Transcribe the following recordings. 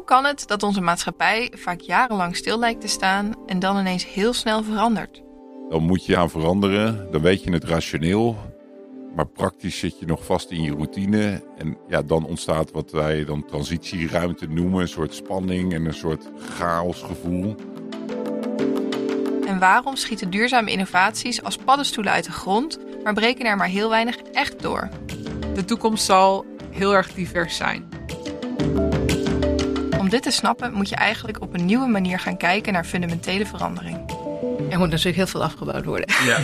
Hoe kan het dat onze maatschappij vaak jarenlang stil lijkt te staan en dan ineens heel snel verandert? Dan moet je aan veranderen, dan weet je het rationeel. Maar praktisch zit je nog vast in je routine. En ja, dan ontstaat wat wij dan transitieruimte noemen. Een soort spanning en een soort chaosgevoel. En waarom schieten duurzame innovaties als paddenstoelen uit de grond, maar breken er maar heel weinig echt door? De toekomst zal heel erg divers zijn. Om dit te snappen moet je eigenlijk op een nieuwe manier gaan kijken naar fundamentele verandering. Er moet natuurlijk heel veel afgebouwd worden. Ja.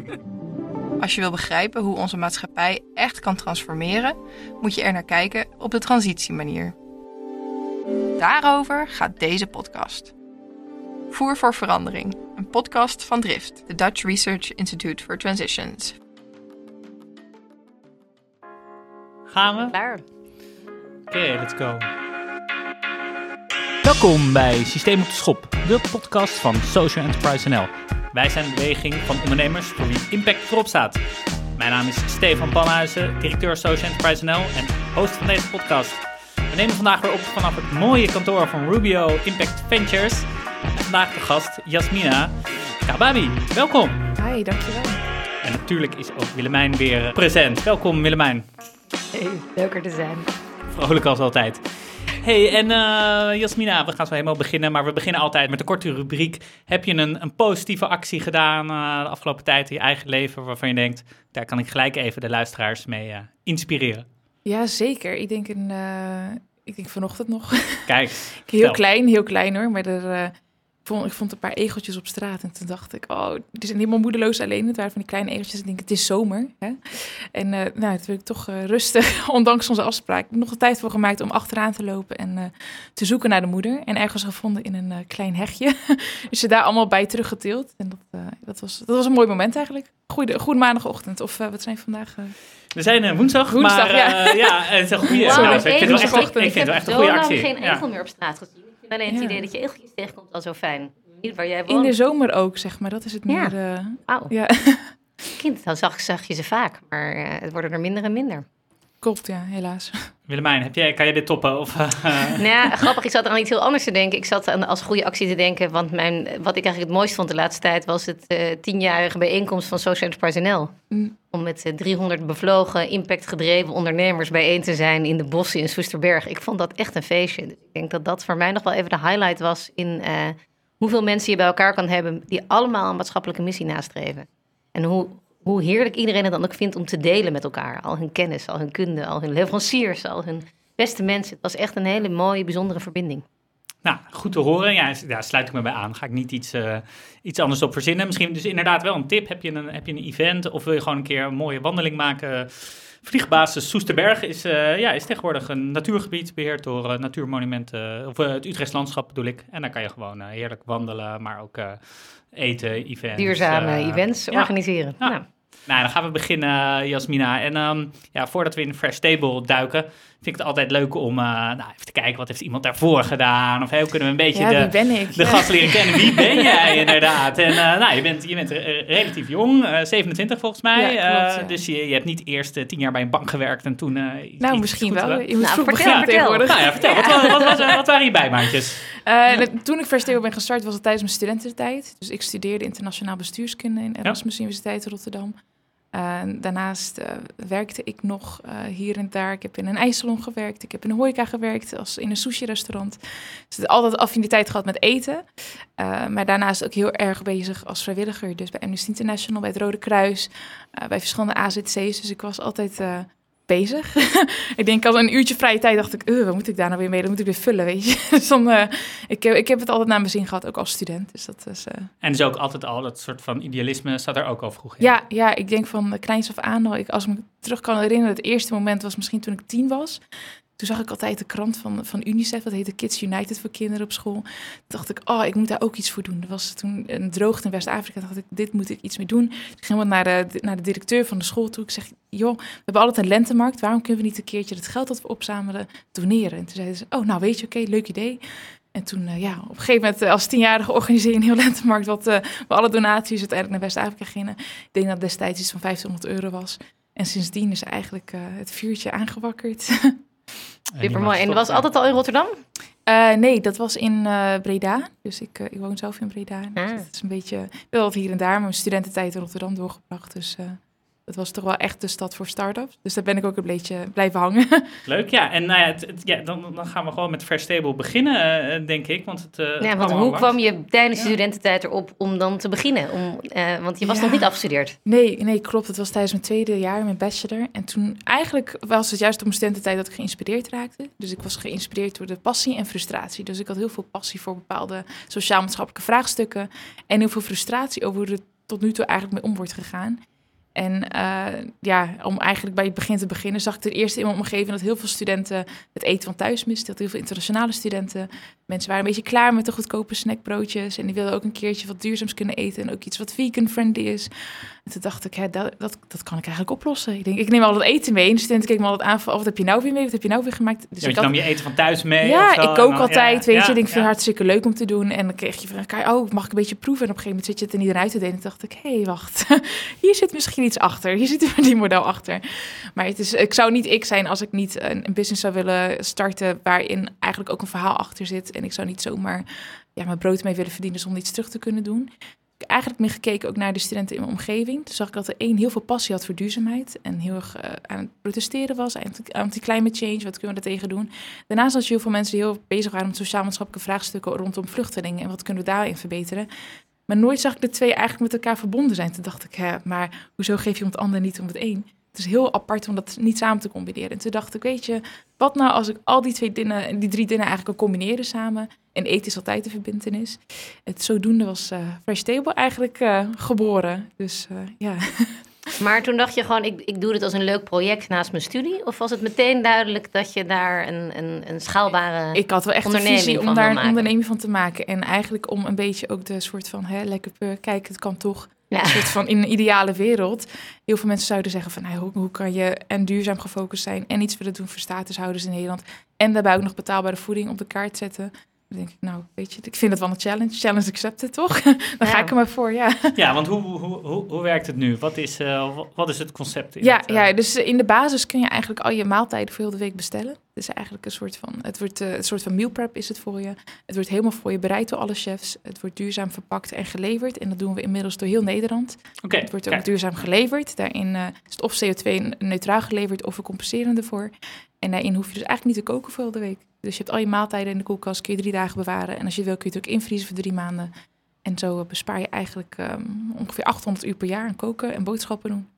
Als je wil begrijpen hoe onze maatschappij echt kan transformeren, moet je er naar kijken op de transitiemanier. Daarover gaat deze podcast. Voer voor Verandering, een podcast van Drift, de Dutch Research Institute for Transitions. Gaan we? Klaar. Oké, let's go. Welkom bij Systeem op de Schop, de podcast van Social Enterprise NL. Wij zijn een beweging van ondernemers voor wie impact voorop staat. Mijn naam is Stefan Panhuizen, directeur Social Enterprise NL en host van deze podcast. We nemen vandaag weer op vanaf het mooie kantoor van Rubio Impact Ventures. En vandaag de gast Jasmina Kababi. Welkom. Hi, dankjewel. En natuurlijk is ook Willemijn weer present. Welkom Willemijn. Hey, leuker te zijn. Vrolijk als altijd. Hey, en eh, Jasmina, we gaan zo helemaal beginnen, maar we beginnen altijd met een korte rubriek. Heb je een, een positieve actie gedaan eh, de afgelopen tijd in je eigen leven waarvan je denkt, daar kan ik gelijk even de luisteraars mee eh, inspireren? Ja, zeker. Ik denk, een, ik denk vanochtend nog. Kijk, heel klein, heel klein hoor. Maar er, vond, ik vond een paar egeltjes op straat. En toen dacht ik, oh, die zijn helemaal moedeloos alleen. Het waren van die kleine egeltjes. Ik denk, het is zomer. Hè? En eh, nou, toen heb ik toch eh, rustig, ondanks onze afspraak, nog de tijd voor gemaakt om achteraan te lopen en eh, te zoeken naar de moeder. En ergens gevonden in een klein hegje. dus ze daar allemaal bij teruggetild. En dat, eh, dat, was, dat was een mooi moment eigenlijk. Goede, goede maandagochtend. Of wat zijn we vandaag? eh, We zijn woensdag, Woensdag, maar ja. eh, ja, het is een goede Wauw, nou, ik vind het wel echt, egeltjes. ik vind het wel echt een zo goede lang actie. geen Ja. egel meer op straat gezien. Ik vind alleen het Ja. idee dat je egeltjes tegenkomt al zo fijn. Niet waar jij in de zomer ook, zeg maar. Dat is het Ja. meer... eh, ja, kind, dan zag, zag je ze vaak. Maar eh, het worden er minder en minder. klopt, ja, helaas. Willemijn, heb jij, kan jij dit toppen? Of, eh, nou ja, grappig. Ik zat aan iets heel anders te denken. Ik zat aan, als goede actie te denken. Want mijn, wat ik eigenlijk het mooist vond de laatste tijd... was het eh, tienjarige bijeenkomst van Social Enterprise NL. Mm. Om met eh, 300 bevlogen, impactgedreven ondernemers bijeen te zijn... in de bossen in Soesterberg. Ik vond dat echt een feestje. Dus ik denk dat dat voor mij nog wel even de highlight was... in eh, hoeveel mensen je bij elkaar kan hebben... die allemaal een maatschappelijke missie nastreven. En hoe, hoe heerlijk iedereen het dan ook vindt om te delen met elkaar. Al hun kennis, al hun kunde, al hun leveranciers, al hun beste mensen. Het was echt een hele mooie, bijzondere verbinding. Nou, goed te horen. Ja, daar sluit ik me bij aan. Ga ik niet iets, eh, iets anders op verzinnen. Misschien dus inderdaad wel een tip. Heb je een, heb je een event of wil je gewoon een keer een mooie wandeling maken? Vliegbasis Soesterberg is, eh, ja, is tegenwoordig een natuurgebied beheerd door eh, Natuurmonumenten, of het Utrechts Landschap bedoel ik. En daar kan je gewoon heerlijk wandelen, maar ook eten, events. Duurzame events ja. organiseren. Ja. Nou, Nou, dan gaan we beginnen, Jasmina. En ehm, ja, voordat we in Fresh Table duiken, vind ik het altijd leuk om eh, nou, even te kijken wat heeft iemand daarvoor gedaan. Of hey, hoe kunnen we een beetje Ja, de, wie ben ik? de Ja. gast leren kennen. Wie ben jij inderdaad? En eh, nou, je bent, je bent eh, relatief jong, eh, 27 volgens mij. Ja, klopt, Eh, ja. Dus je, je hebt niet eerst eh, tien jaar bij een bank gewerkt en toen... eh, Nou, iets misschien goed wel. moet Nou, vroeg vertel, tegenwoordig. Nou ja, vertel. Wat, wa- wat, was- wat waren je bijbaantjes? Eh, en toen ik Versteo ben gestart, was het tijdens mijn studententijd. Dus ik studeerde internationaal bestuurskunde in Erasmus Universiteit Rotterdam. Eh, daarnaast eh, werkte ik nog eh, hier en daar. Ik heb in een ijssalon gewerkt. Ik heb in een horeca gewerkt, als in een sushi-restaurant. Dus altijd affiniteit gehad met eten. Eh, maar daarnaast ook heel erg bezig als vrijwilliger. Dus bij Amnesty International, bij het Rode Kruis, eh, bij verschillende AZC's. Dus ik was altijd bezig. ik denk, als een uurtje vrije tijd dacht ik, "Eh, wat moet ik daar nou weer mee? Dan moet ik weer vullen, weet je. dus dan, eh, ik, heb, ik heb het altijd naar mijn zin gehad, ook als student. Dus dat is... eh, En dus ook altijd al, dat soort van idealisme staat er ook al vroeg in. ja, ja, ik denk van de kleins af aan, al, ik, als ik me terug kan herinneren, het eerste moment was misschien toen ik tien was. Toen zag ik altijd de krant van, van UNICEF, dat heette Kids United voor kinderen op school. Toen dacht ik, oh, ik moet daar ook iets voor doen. Er was toen een droogte in West-Afrika. Dacht ik, dit moet ik iets mee doen. Ging wat naar de, naar de directeur van de school toe. Ik zeg, joh, we hebben altijd een lentemarkt. Waarom kunnen we niet een keertje het geld dat we opzamelen doneren? En toen zeiden ze, oh, nou weet je, oké, leuk idee. En toen, eh, ja, op een gegeven moment eh, als tienjarige organiseer je een heel lentemarkt... wat eh, waar alle donaties uiteindelijk naar West-Afrika gingen. Ik denk dat destijds iets van 1500 euro was. En sindsdien is eigenlijk eh, het vuurtje aangewakkerd. En die Super mag mooi. En dat was altijd al in Rotterdam? Eh, nee, dat was in eh, Breda. Dus ik, eh, ik woon zelf in Breda. Dus Ah. dat is een beetje, wel wat hier en daar, maar mijn studententijd in Rotterdam doorgebracht. Dus eh, dat was toch wel echt de stad voor start-ups. Dus daar ben ik ook een beetje blijven hangen. Leuk, ja. En nou ja, het, het- ja, dan, dan gaan we gewoon met Fresh Table beginnen, eh, denk ik. Want het, eh, het Ja, want hoe langs. kwam je tijdens de Ja. studententijd erop om dan te beginnen? Om, eh, want je was Ja. nog niet afgestudeerd. Nee, nee, klopt. Het was tijdens mijn tweede jaar, mijn bachelor. En toen eigenlijk was het juist op mijn studententijd dat ik geïnspireerd raakte. Dus ik was geïnspireerd door de passie en frustratie. Dus ik had heel veel passie voor bepaalde sociaal-maatschappelijke vraagstukken. En heel veel frustratie over hoe er tot nu toe eigenlijk mee om wordt gegaan. En eh, ja, om eigenlijk bij het begin te beginnen, zag ik ten eerste in mijn omgeving dat heel veel studenten het eten van thuis misten. Dat heel veel internationale studenten. Mensen waren een beetje klaar met de goedkope snackbroodjes. En die wilden ook een keertje wat duurzaams kunnen eten. En ook iets wat vegan-friendly is. En toen dacht ik, hè, dat, dat, dat kan ik eigenlijk oplossen. Ik denk, ik neem al dat eten mee. En de studenten keken me altijd aan van, oh, wat heb je nou weer mee? Wat heb je nou weer gemaakt? Dus Ja, ik had- nam je eten van thuis mee? ja, ik kook dan- altijd, ja, weet je. Ik vind het hartstikke leuk om te doen. En dan kreeg je van oh, mag ik een beetje proeven? En op een gegeven moment zit je het er niet eruit te delen. En dacht ik, hé, hey, wacht. Hier zit misschien iets achter. Hier zit een model achter. Maar het is, ik zou niet ik zijn als ik niet een, business zou willen starten... waarin eigenlijk ook een verhaal achter zit. En ik zou niet zomaar ja, mijn brood mee willen verdienen zonder iets terug te kunnen doen. Ik heb eigenlijk meer gekeken ook naar de studenten in mijn omgeving. Toen zag ik dat er één heel veel passie had voor duurzaamheid. En heel erg eh, aan het protesteren was. Anti- Anti-climate change, wat kunnen we daar tegen doen? Daarnaast had je heel veel mensen die heel bezig waren met sociaal-maatschappelijke vraagstukken rondom vluchtelingen. En wat kunnen we daarin verbeteren? Maar nooit zag ik de twee eigenlijk met elkaar verbonden zijn. Toen dacht ik, hè, maar hoezo geef je om het ander niet om het een? Het is heel apart om dat niet samen te combineren. En toen dacht ik, weet je, wat nou als ik al die twee dingen, die drie dingen eigenlijk kan combineren samen? En eten is altijd de verbindenis. Het zodoende was Fresh Table eigenlijk eh, geboren. Dus eh, ja. Maar toen dacht je gewoon, ik, ik doe dit als een leuk project naast mijn studie? Of was het meteen duidelijk dat je daar een, een, een schaalbare... Ik had wel echt een visie om daar een onderneming van te maken. En eigenlijk om een beetje ook de soort van, hè, lekker kijk, het kan toch. Ja. Een soort van in een ideale wereld. Heel veel mensen zouden zeggen van, nou, hoe, hoe kan je en duurzaam gefocust zijn en iets willen doen voor statushouders in Nederland. En daarbij ook nog betaalbare voeding op de kaart zetten. Dan denk ik, nou, weet je, ik vind het wel een challenge. Challenge accepted, toch? Dan ga Ja. ik er maar voor, ja. Ja, want hoe, hoe, hoe, hoe werkt het nu? Wat is, eh, wa- wat is het concept? In Ja, het, eh, ja, dus in de basis kun je eigenlijk al je maaltijden voor heel de week bestellen. Het is eigenlijk een soort van, het wordt eh, een soort van meal prep is het voor je. Het wordt helemaal voor je bereid door alle chefs. Het wordt duurzaam verpakt en geleverd. En dat doen we inmiddels door heel Nederland. Oké, Het wordt ook kijk. duurzaam geleverd. Daarin is het of CO2-neutraal geleverd of we compenseren ervoor. En daarin hoef je dus eigenlijk niet te koken voor heel de week. Dus je hebt al je maaltijden in de koelkast, kun je drie dagen bewaren. En als je wil kun je het ook invriezen voor drie maanden. En zo eh, bespaar je eigenlijk ehm, ongeveer 800 uur per jaar aan koken en boodschappen doen.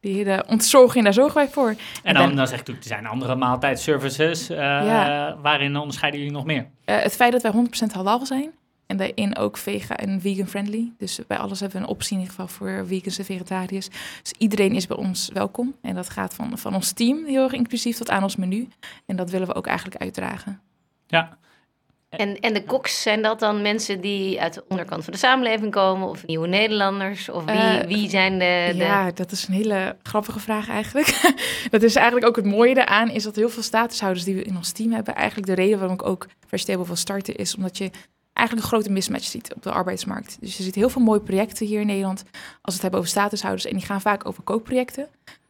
Die hele ontzorging, daar zorgen wij voor. En dan, dan zeg ik natuurlijk, er zijn andere maaltijdservices. eh Ja. waarin onderscheiden jullie nog meer? Eh, het feit dat wij 100% halal zijn. En daarin ook vega en vegan friendly. Dus bij alles hebben we een optie in ieder geval voor vegans en vegetariërs. Dus iedereen is bij ons welkom. En dat gaat van, van ons team heel erg inclusief tot aan ons menu. En dat willen we ook eigenlijk uitdragen. Ja, En, en de koks, zijn dat dan mensen die uit de onderkant van de samenleving komen? Of nieuwe Nederlanders? Of wie, Eh, wie zijn de... de... Ja, dat is een hele grappige vraag eigenlijk. dat is eigenlijk ook het mooie daaraan, is dat heel veel statushouders die we in ons team hebben, eigenlijk de reden waarom ik ook Vegetable wil starten, is omdat je eigenlijk een grote mismatch ziet op de arbeidsmarkt. Dus je ziet heel veel mooie projecten hier in Nederland, als we het hebben over statushouders, en die gaan vaak over kookprojecten.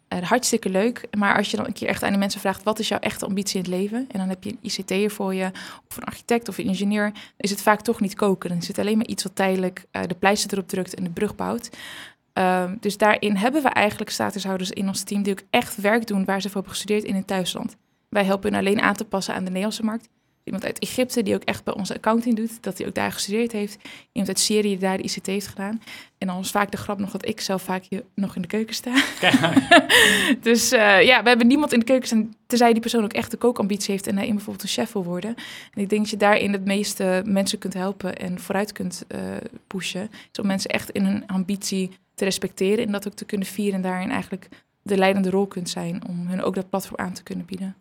Eh, hartstikke leuk, maar als je dan een keer echt aan die mensen vraagt, wat is jouw echte ambitie in het leven? En dan heb je een ICT'er voor je, of een architect of een ingenieur, is het vaak toch niet koken. Dan het alleen maar iets wat tijdelijk eh, de pleister erop drukt en de brug bouwt. Ehm, dus daarin hebben we eigenlijk statushouders in ons team die ook echt werk doen waar ze voor hebben gestudeerd in hun thuisland. Wij helpen hun alleen aan te passen aan de Nederlandse markt. Iemand uit Egypte die ook echt bij onze accounting doet, dat hij ook daar gestudeerd heeft. Iemand uit Syrië die daar de ICT heeft gedaan. En dan is vaak de grap nog dat ik zelf vaak hier nog in de keuken sta. dus eh, ja, we hebben niemand in de keuken staan, tenzij die persoon ook echt de kookambitie heeft en daarin bijvoorbeeld een chef wil worden. En ik denk dat je daarin het meeste mensen kunt helpen en vooruit kunt eh, pushen. Dus om mensen echt in hun ambitie te respecteren en dat ook te kunnen vieren en daarin eigenlijk de leidende rol kunt zijn om hun ook dat platform aan te kunnen bieden.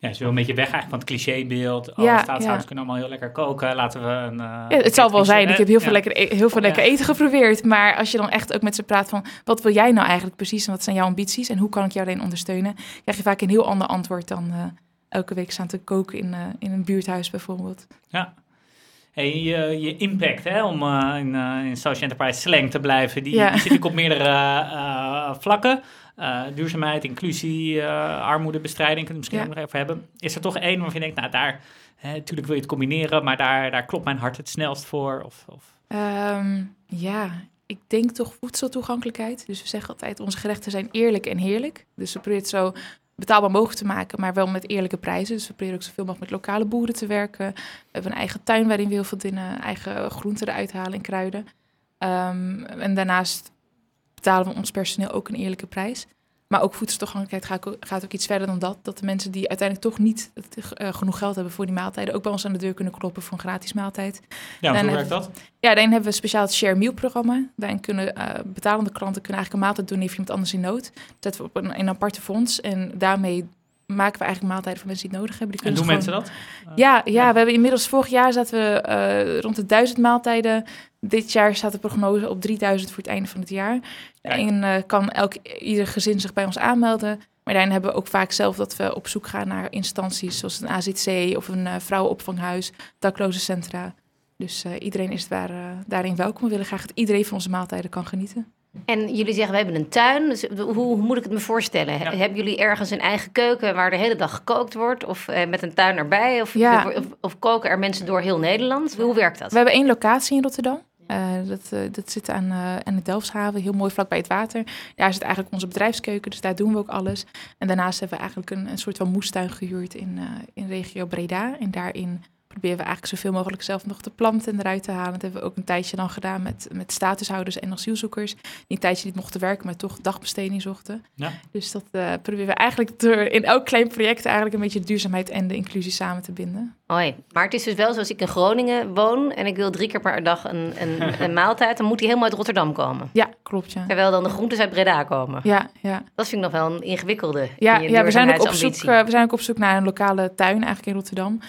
Ja, je wil een beetje weg eigenlijk van het clichébeeld. Oh, Ja, staatshouders ja. kunnen allemaal heel lekker koken. Laten we een... uh, Ja, het zal wel zijn. Ik heb heel veel, lekker, e- heel veel lekker eten geprobeerd. Maar als je dan echt ook met ze praat van... wat wil jij nou eigenlijk precies en wat zijn jouw ambities... en hoe kan ik jou daarin ondersteunen... krijg je vaak een heel ander antwoord dan eh, elke week staan te koken in, eh, in een buurthuis bijvoorbeeld. Ja. Hey, je, je impact hè, om eh, in, eh, in social enterprise slang te blijven, die, die zit natuurlijk op meerdere eh, vlakken. Eh, duurzaamheid, inclusie, uh, armoedebestrijding, kunnen we misschien Ja. ook nog even hebben. Is er toch één waarvan je denkt, nou daar, natuurlijk wil je het combineren, maar daar, daar klopt mijn hart het snelst voor? Of, of... Ehm, ja, ik denk toch voedseltoegankelijkheid. Dus we zeggen altijd, onze gerechten zijn eerlijk en heerlijk. Dus we proberen het zo betaalbaar mogelijk te maken, maar wel met eerlijke prijzen. Dus we proberen ook zoveel mogelijk met lokale boeren te werken. We hebben een eigen tuin waarin we heel veel dingen, eigen groenten eruit halen en kruiden. Ehm, en daarnaast betalen we ons personeel ook een eerlijke prijs. Maar ook voedseltoegankelijkheid gaat ook, iets verder dan dat. Dat de mensen die uiteindelijk toch niet eh, genoeg geld hebben voor die maaltijden... ook bij ons aan de deur kunnen kloppen voor een gratis maaltijd. Ja, hoe werkt dat? Ja, daarin hebben we een speciaal het Share Meal programma. Daarin kunnen eh, betalende klanten kunnen eigenlijk een maaltijd doneren voor iemand anders in nood. Dat zetten we op een, in een aparte fonds. En daarmee maken we eigenlijk maaltijden voor mensen die het nodig hebben. Die En doen mensen dat? gewoon- Ja, ja, we hebben inmiddels vorig jaar zaten we eh, rond de duizend maaltijden. Dit jaar staat de prognose op 3000 voor het einde van het jaar. En eh, kan elk, ieder gezin zich bij ons aanmelden. Maar daarin hebben we ook vaak zelf dat we op zoek gaan naar instanties zoals een AZC of een eh, vrouwenopvanghuis, daklozencentra. Dus eh, iedereen is daar, eh, daarin welkom. We willen graag dat iedereen van onze maaltijden kan genieten. En jullie zeggen, we hebben een tuin. Dus hoe, hoe moet ik het me voorstellen? Ja. Hebben jullie ergens een eigen keuken waar de hele dag gekookt wordt? Of eh, met een tuin erbij? Of, Ja. of, of koken er mensen door heel Nederland? Hoe werkt dat? We hebben één locatie in Rotterdam. Eh, dat, eh, dat zit aan, eh, aan de Delfshaven, heel mooi vlakbij het water. Daar zit eigenlijk onze bedrijfskeuken, dus daar doen we ook alles. En daarnaast hebben we eigenlijk een, een soort van moestuin gehuurd in, eh, in regio Breda. En daarin proberen we eigenlijk zoveel mogelijk zelf nog de planten eruit te halen. Dat hebben we ook een tijdje dan gedaan met, met statushouders en asielzoekers. Die een tijdje niet mochten werken, maar toch dagbesteding zochten. Ja. Dus dat eh, proberen we eigenlijk door in elk klein project eigenlijk een beetje de duurzaamheid en de inclusie samen te binden. Hoi. Maar het is dus wel zoals ik in Groningen woon en ik wil drie keer per dag een, een, een maaltijd, dan moet die helemaal uit Rotterdam komen. Ja, klopt ja. Terwijl dan de groentes uit Breda komen. Ja, ja. Dat vind ik nog wel een ingewikkelde. Ja, in ja we, zijn ook op zoek, eh, we zijn ook op zoek naar een lokale tuin eigenlijk in Rotterdam.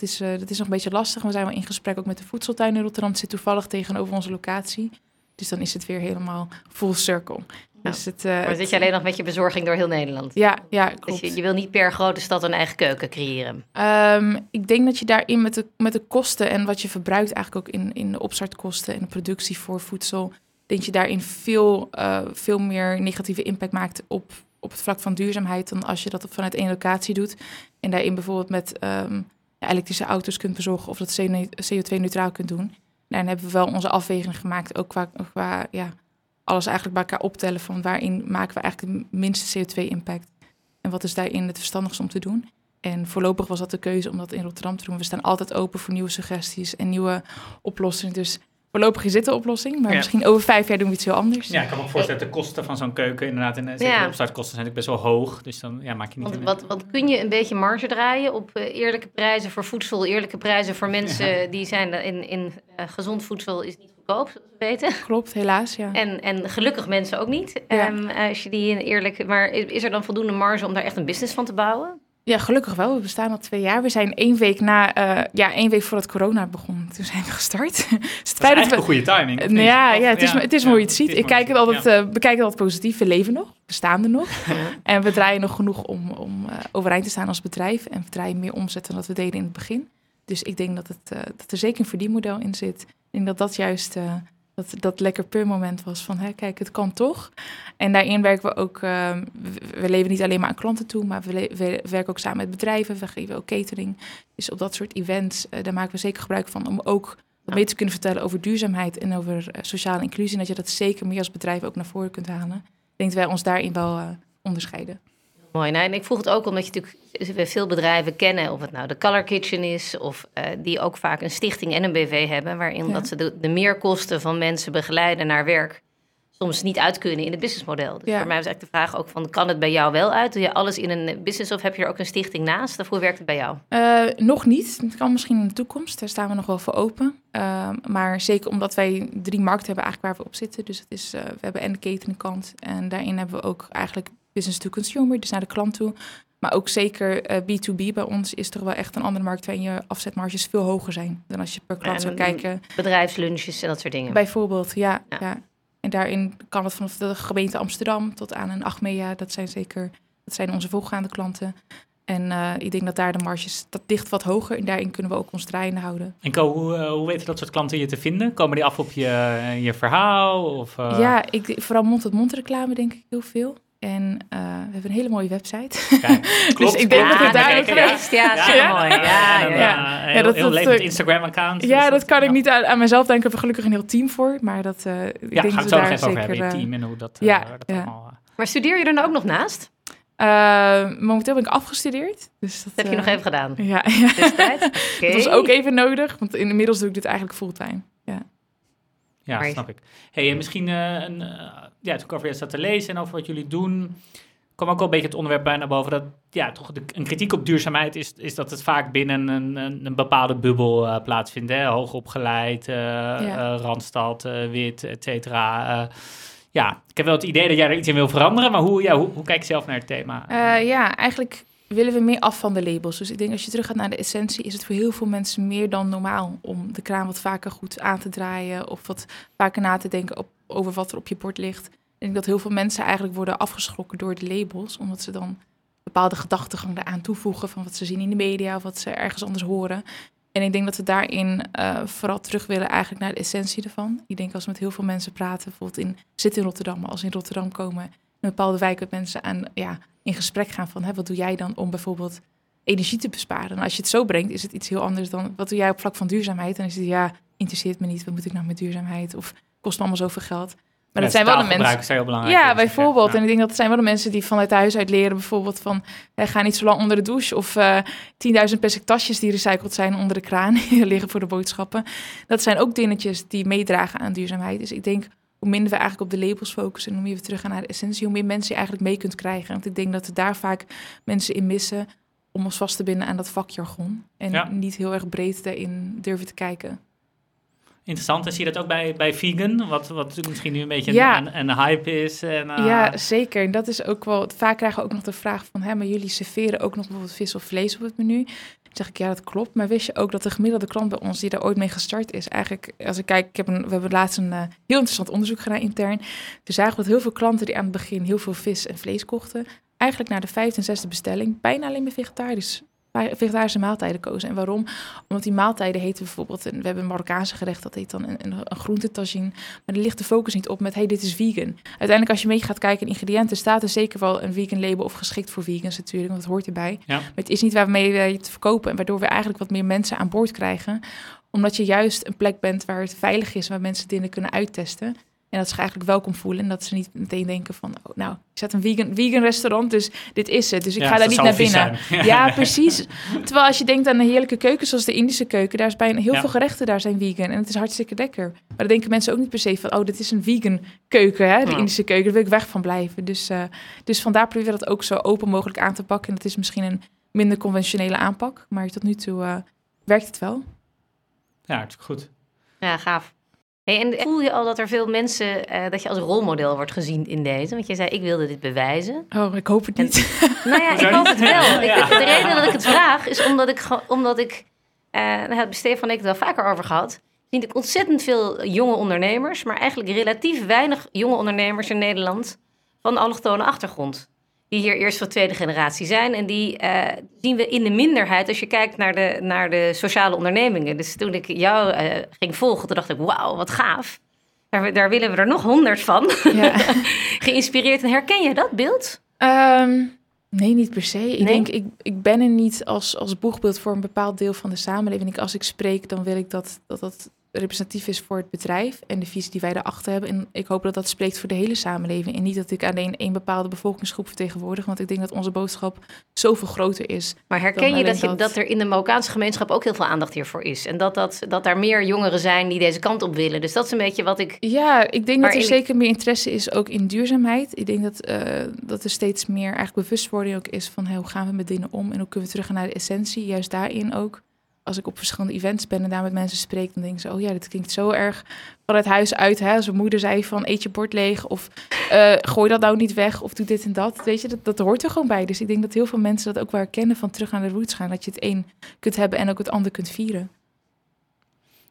Het is, eh, dat is nog een beetje lastig. We zijn wel in gesprek ook met de voedseltuin in Rotterdam. Het zit toevallig tegenover onze locatie. Dus dan is het weer helemaal full circle. Dus het, eh, Maar zit je alleen nog met je bezorging door heel Nederland? Ja, ja, Dus klopt. je, je wil niet per grote stad een eigen keuken creëren. Ehm, ik denk dat je daarin met de, met de kosten en wat je verbruikt eigenlijk ook in, in de opstartkosten en de productie voor voedsel, denk je daarin veel, eh, veel meer negatieve impact maakt op, op het vlak van duurzaamheid dan als je dat vanuit één locatie doet. En daarin bijvoorbeeld met ehm, elektrische auto's kunt bezorgen of dat CO2-neutraal kunt doen. Daarin hebben we wel onze afweging gemaakt, ook qua, qua ja, alles eigenlijk bij elkaar optellen van waarin maken we eigenlijk de minste CO2-impact. En wat is daarin het verstandigste om te doen. En voorlopig was dat de keuze om dat in Rotterdam te doen. We staan altijd open voor nieuwe suggesties en nieuwe oplossingen. Dus voorlopig is dit de oplossing. Maar Ja. misschien over vijf jaar doen we iets heel anders. Ja, ik kan me ook voorstellen dat de kosten van zo'n keuken inderdaad, en zeker Ja. de opstartkosten zijn natuurlijk best wel hoog. Dus dan ja, maak je niet... Want een- wat, wat kun je een beetje marge draaien op eh, eerlijke prijzen voor voedsel, eerlijke prijzen voor mensen die zijn in, in eh, gezond voedsel is niet goedkoop, zoals we weten. Klopt, helaas, ja. En, en gelukkig mensen ook niet. Ja. Ehm, als je die in eerlijk, maar is er dan voldoende marge om daar echt een business van te bouwen? Ja, gelukkig wel. We bestaan al twee jaar. We zijn één week na, eh, ja, één week voordat corona begon. Toen zijn we gestart. dus het is feit dat eigenlijk we... een goede timing. of Nou ja, Of- ja, het is, het is ja, hoe je het ziet. is Ik kijk het zien, altijd, ja. eh, bekijk het altijd positief. We leven nog, we staan er nog. En we draaien nog genoeg om, om eh, overeind te staan als bedrijf. En we draaien meer omzet dan dat we deden in het begin. Dus ik denk dat, het, eh, dat er zeker een verdienmodel in zit. Ik denk dat dat juist eh, dat, dat lekker per moment was van, hè, kijk, het kan toch. En daarin werken we ook, eh, we, leven niet alleen maar aan klanten toe, maar we werken ook samen met bedrijven. We geven ook catering. Dus op dat soort events, eh, daar maken we zeker gebruik van om ook wat meer te kunnen vertellen over duurzaamheid en over eh, sociale inclusie. En dat je dat zeker meer als bedrijf ook naar voren kunt halen. Ik denk dat wij ons daarin wel eh, onderscheiden. Mooi. Nou, en ik vroeg het ook omdat je natuurlijk we veel bedrijven kennen, of het nou de Color Kitchen is, of eh, die ook vaak een stichting en een BV hebben, waarin Ja. dat ze de, de meerkosten van mensen begeleiden naar werk soms niet uit kunnen in het businessmodel. Dus Ja. voor mij was eigenlijk de vraag ook van, kan het bij jou wel uit? Doe je alles in een business of heb je er ook een stichting naast? Of hoe werkt het bij jou? Eh, nog niet. Het kan misschien in de toekomst. Daar staan we nog wel voor open. Ehm, maar zeker omdat wij drie markten hebben eigenlijk waar we op zitten. Dus het is, eh, we hebben en de cateringkant. En daarin hebben we ook eigenlijk business to consumer, dus naar de klant toe. Maar ook zeker eh, B2B bij ons is toch wel echt een andere markt waarin je afzetmarges veel hoger zijn dan als je per klant Ja, zou kijken. Bedrijfslunches en dat soort dingen. Bijvoorbeeld, ja, Ja. ja. En daarin kan het vanaf de gemeente Amsterdam tot aan een Achmea. Dat zijn zeker dat zijn onze volgaande klanten. En eh, ik denk dat daar de marges, dat ligt wat hoger. En daarin kunnen we ook ons draaiende houden. En hoe, eh, hoe weten dat soort klanten je te vinden? Komen die af op je, je verhaal? Of, eh, Ja, ik, vooral mond-tot-mond reclame denk ik heel veel. En eh, we hebben een hele mooie website. Kijk, klopt. ik denk dat het daar ook ja. geweest. Ja, Ja, ja. mooi. Ja, En, ja. eh, heel, dat- heel dat, Instagram-account. ja, dus dat kan ik niet aan, aan mezelf denken. Ik heb gelukkig een heel team voor. Maar dat, eh, ik Ja, denk gaan we dat het we daar even over zeker... hebben, je team en hoe dat, ja, dat ja. allemaal... Maar studeer je er nou ook nog naast? eh, momenteel ben ik afgestudeerd. Dus dat, Dat heb je nog even gedaan. Ja, ja. Destijds? dat was ook even nodig. Want inmiddels doe ik dit eigenlijk fulltime. Ja. Ja, snap ik. Hey, en misschien, eh, een, eh, ja, toen ik over je zat te lezen en over wat jullie doen, kwam ook wel een beetje het onderwerp bij naar boven dat, ja, toch de, een kritiek op duurzaamheid is, is dat het vaak binnen een, een, een bepaalde bubbel eh, plaatsvindt. Hè? Hoogopgeleid, Randstad, wit, et cetera. Ja, ik heb wel het idee dat jij er iets in wil veranderen, maar hoe, ja, hoe, hoe kijk je zelf naar het thema? Ja, eigenlijk willen we meer af van de labels. Dus ik denk als je terug gaat naar de essentie, is het voor heel veel mensen meer dan normaal om de kraan wat vaker goed aan te draaien of wat vaker na te denken op, over wat er op je bord ligt. Ik denk dat heel veel mensen eigenlijk worden afgeschrokken door de labels, omdat ze dan bepaalde gedachtegang eraan toevoegen van wat ze zien in de media of wat ze ergens anders horen. En ik denk dat we daarin eh, vooral terug willen eigenlijk naar de essentie ervan. Ik denk als we met heel veel mensen praten, bijvoorbeeld in, zit in Rotterdam, maar als we in Rotterdam komen, een bepaalde wijk met mensen aan, ja, in gesprek gaan van hè, wat doe jij dan om bijvoorbeeld energie te besparen. En als je het zo brengt, is het iets heel anders dan wat doe jij op vlak van duurzaamheid. En dan is het ja, interesseert me niet, wat moet ik nou met duurzaamheid? Of kost me allemaal zoveel geld. Maar dat zijn wel de mensen. Is heel belangrijk. Ja, bijvoorbeeld. Ja. En ik denk dat het zijn wel de mensen die vanuit huis uit leren, bijvoorbeeld van hè, ga niet zo lang onder de douche of eh 10.000 plastic tasjes die recycled zijn onder de kraan liggen voor de boodschappen. Dat zijn ook dingetjes die meedragen aan duurzaamheid. Dus ik denk hoe minder we eigenlijk op de labels focussen en hoe meer we teruggaan naar de essentie, hoe meer mensen je eigenlijk mee kunt krijgen. Want ik denk dat we daar vaak mensen in missen om ons vast te binden aan dat vakjargon en Ja. niet heel erg breed daarin durven te kijken. Interessant. En zie je dat ook bij, bij vegan? Wat, wat misschien nu een beetje Ja. een, een, een hype is. En, eh, Ja, zeker. En dat is ook wel. Vaak krijgen we ook nog de vraag van: hè, maar jullie serveren ook nog bijvoorbeeld vis of vlees op het menu. Dan zeg ik ja, dat klopt. Maar wist je ook dat de gemiddelde klant bij ons die daar ooit mee gestart is, eigenlijk, als ik kijk, ik heb een, we hebben laatst een eh, heel interessant onderzoek gedaan intern. Toen zagen we dat heel veel klanten die aan het begin heel veel vis en vlees kochten, eigenlijk naar de vijfde en zesde bestelling bijna alleen maar vegetarisch. Vegetarische maaltijden kozen. En waarom? Omdat die maaltijden heten bijvoorbeeld, we hebben een Marokkaanse gerecht, dat heet dan een, een, een groentetagine. Maar er ligt de focus niet op met, hey, dit is vegan. Uiteindelijk, als je mee gaat kijken in ingrediënten, staat er zeker wel een vegan label of geschikt voor vegans natuurlijk, want dat hoort erbij. Ja. Maar het is niet waarmee we het verkopen en waardoor we eigenlijk wat meer mensen aan boord krijgen. Omdat je juist een plek bent waar het veilig is, waar mensen dingen kunnen uittesten. En dat ze zich eigenlijk welkom voelen en dat ze niet meteen denken van, oh, nou, ik zet een vegan, vegan restaurant, dus dit is het. Dus ik Ja, ga daar dat niet naar binnen. zijn. Ja, precies. Terwijl als je denkt aan een heerlijke keuken zoals de Indische keuken, daar is bijna heel Ja. veel gerechten daar zijn vegan en het is hartstikke lekker. Maar dan denken mensen ook niet per se van, oh, dit is een vegan keuken, hè, de Ja. Indische keuken, daar wil ik weg van blijven. Dus, eh, dus vandaar proberen we dat ook zo open mogelijk aan te pakken. En het is misschien een minder conventionele aanpak, maar tot nu toe eh, werkt het wel. Ja, hartstikke goed. Ja, gaaf. Hey, en voel je al dat er veel mensen, eh, dat je als rolmodel wordt gezien in deze? Want je zei, ik wilde dit bewijzen. Oh, ik hoop het niet. Nou ja, ik hoop het wel. Ja. Ik, de reden dat ik het vraag is omdat ik, omdat ik eh daar hebben Stefan en ik het wel vaker over gehad. Zie ik ontzettend veel jonge ondernemers, maar eigenlijk relatief weinig jonge ondernemers in Nederland van allochtone achtergrond. Die hier eerst van tweede generatie zijn. En die eh, zien we in de minderheid als je kijkt naar de, naar de sociale ondernemingen. Dus toen ik jou eh, ging volgen, toen dacht ik, wauw, wat gaaf. Daar, daar willen we er nog honderd van. ja. Geïnspireerd. En herken je dat beeld? Ehm, nee, niet per se. Ik Nee? denk, ik, ik ben er niet als, als boegbeeld voor een bepaald deel van de samenleving. Ik, als ik spreek, dan wil ik dat dat, dat representatief is voor het bedrijf en de visie die wij daarachter hebben. En ik hoop dat dat spreekt voor de hele samenleving. En niet dat ik alleen één bepaalde bevolkingsgroep vertegenwoordig. Want ik denk dat onze boodschap zoveel groter is. Maar herken je dat, je dat. dat er in de Marokkaanse gemeenschap ook heel veel aandacht hiervoor is? En dat, dat, dat daar meer jongeren zijn die deze kant op willen. Dus dat is een beetje wat ik. Ja, ik denk dat er zeker meer interesse is ook in duurzaamheid. Ik denk dat, eh, dat er steeds meer eigenlijk bewustwording ook is van hey, hoe gaan we met dingen om en hoe kunnen we terug naar de essentie. Juist daarin ook. Als ik op verschillende events ben en daar met mensen spreek, dan denken ze: Oh ja, dit klinkt zo erg vanuit huis uit. Hè? Als mijn moeder zei: van eet je bord leeg of eh, gooi dat nou niet weg of doe dit en dat. Weet je, dat, dat hoort er gewoon bij. Dus ik denk dat heel veel mensen dat ook wel herkennen van terug naar de roots gaan. Dat je het een kunt hebben en ook het ander kunt vieren.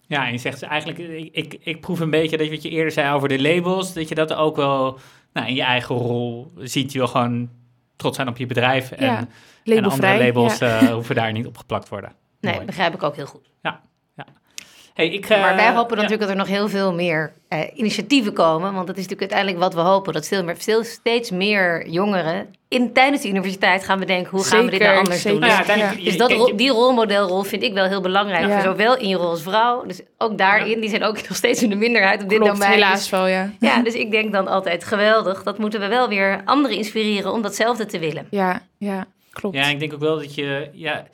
Ja, en je zegt eigenlijk, ik, ik, ik proef een beetje dat je wat je eerder zei over de labels, dat je dat ook wel nou, in je eigen rol ziet. Je wil gewoon trots zijn op je bedrijf en, Ja, en andere labels ja. eh, hoeven daar niet opgeplakt worden. Nee, Mooi. begrijp ik ook heel goed. Hey, Hey, ik, eh, Maar wij hopen ja. natuurlijk dat er nog heel veel meer eh, initiatieven komen. Want dat is natuurlijk uiteindelijk wat we hopen. Dat veel meer, veel, steeds meer jongeren in, tijdens de universiteit gaan bedenken... hoe gaan we dit nou anders zeker. doen. Nou ja, uiteindelijk, Dus dat, die rolmodelrol vind ik wel heel belangrijk. Ja. Zowel in je rol als vrouw. Dus ook daarin, die zijn ook nog steeds in de minderheid op dit Klopt, domein. helaas Dus- wel, ja. ja, dus ik denk dan altijd geweldig. Dat moeten we wel weer anderen inspireren om datzelfde te willen. Ja, ja, klopt. Ja, ik denk ook wel dat je... Ja,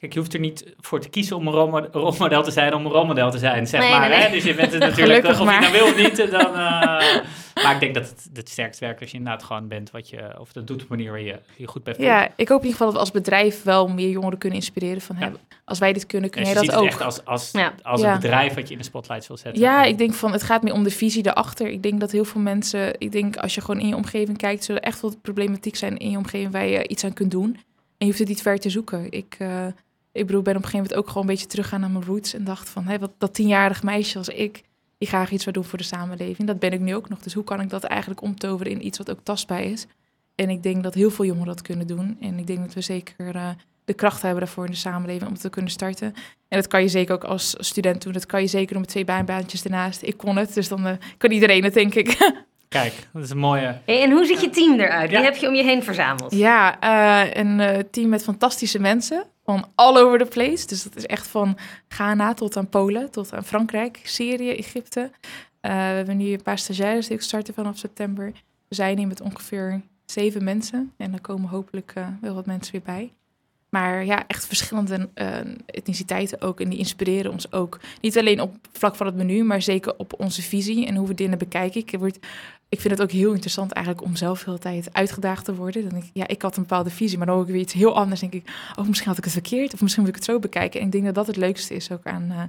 kijk, je hoeft er niet voor te kiezen om een rolmo- rolmodel te zijn... om een rolmodel te zijn, zeg Nee, maar. nee, Hè? Dus je bent het natuurlijk... Gelukkig of je maar. nou wil of niet, dan... eh, maar ik denk dat het het sterkst werkt als je inderdaad gewoon bent... wat je... of dat doet op een manier waar je je goed bij voelt. Ja, ik hoop in ieder geval dat we als bedrijf wel meer jongeren kunnen inspireren. Van, Ja. hè, als wij dit kunnen, kun jij je dat ook. het echt als, als, Ja. als een bedrijf wat je in de spotlight wil zetten. Ja, ik denk van het gaat meer om de visie erachter. Ik denk dat heel veel mensen, ik denk als je gewoon in je omgeving kijkt, zullen er echt wel problematiek zijn in je omgeving waar je iets aan kunt doen. En je hoeft het niet ver te zoeken. Ik, eh, ik bedoel, ben op een gegeven moment ook gewoon een beetje teruggaan naar mijn roots en dacht van, hé, wat dat tienjarig meisje als ik, die graag iets wil doen voor de samenleving. Dat ben ik nu ook nog. Dus hoe kan ik dat eigenlijk omtoveren in iets wat ook tastbaar is? En ik denk dat heel veel jongeren dat kunnen doen. En ik denk dat we zeker eh, de kracht hebben daarvoor in de samenleving om te kunnen starten. En dat kan je zeker ook als student doen. Dat kan je zeker doen met twee baanbaantjes ernaast. Ik kon het, dus dan eh, kan iedereen het, denk ik. Kijk, dat is een mooie... Hey, en hoe ziet je team eruit? Wie Ja. heb je om je heen verzameld? ja, eh, een eh, team met fantastische mensen. Van all over the place. Dus dat is echt van Ghana tot aan Polen, tot aan Frankrijk, Syrië, Egypte. Eh, we hebben nu een paar stagiaires die ook starten vanaf september. We zijn hier met ongeveer zeven mensen. En dan komen hopelijk eh, wel wat mensen weer bij. Maar ja, echt verschillende eh, etniciteiten ook. En die inspireren ons ook. Niet alleen op vlak van het menu, maar zeker op onze visie en hoe we dingen bekijken. Ik, word, ik vind het ook heel interessant eigenlijk om zelf de hele tijd uitgedaagd te worden. Dan denk ik, ja, ik had een bepaalde visie, maar dan hoor ik weer iets heel anders. denk ik, oh, misschien had ik het verkeerd. Of misschien moet ik het zo bekijken. En ik denk dat dat het leukste is ook aan, eh,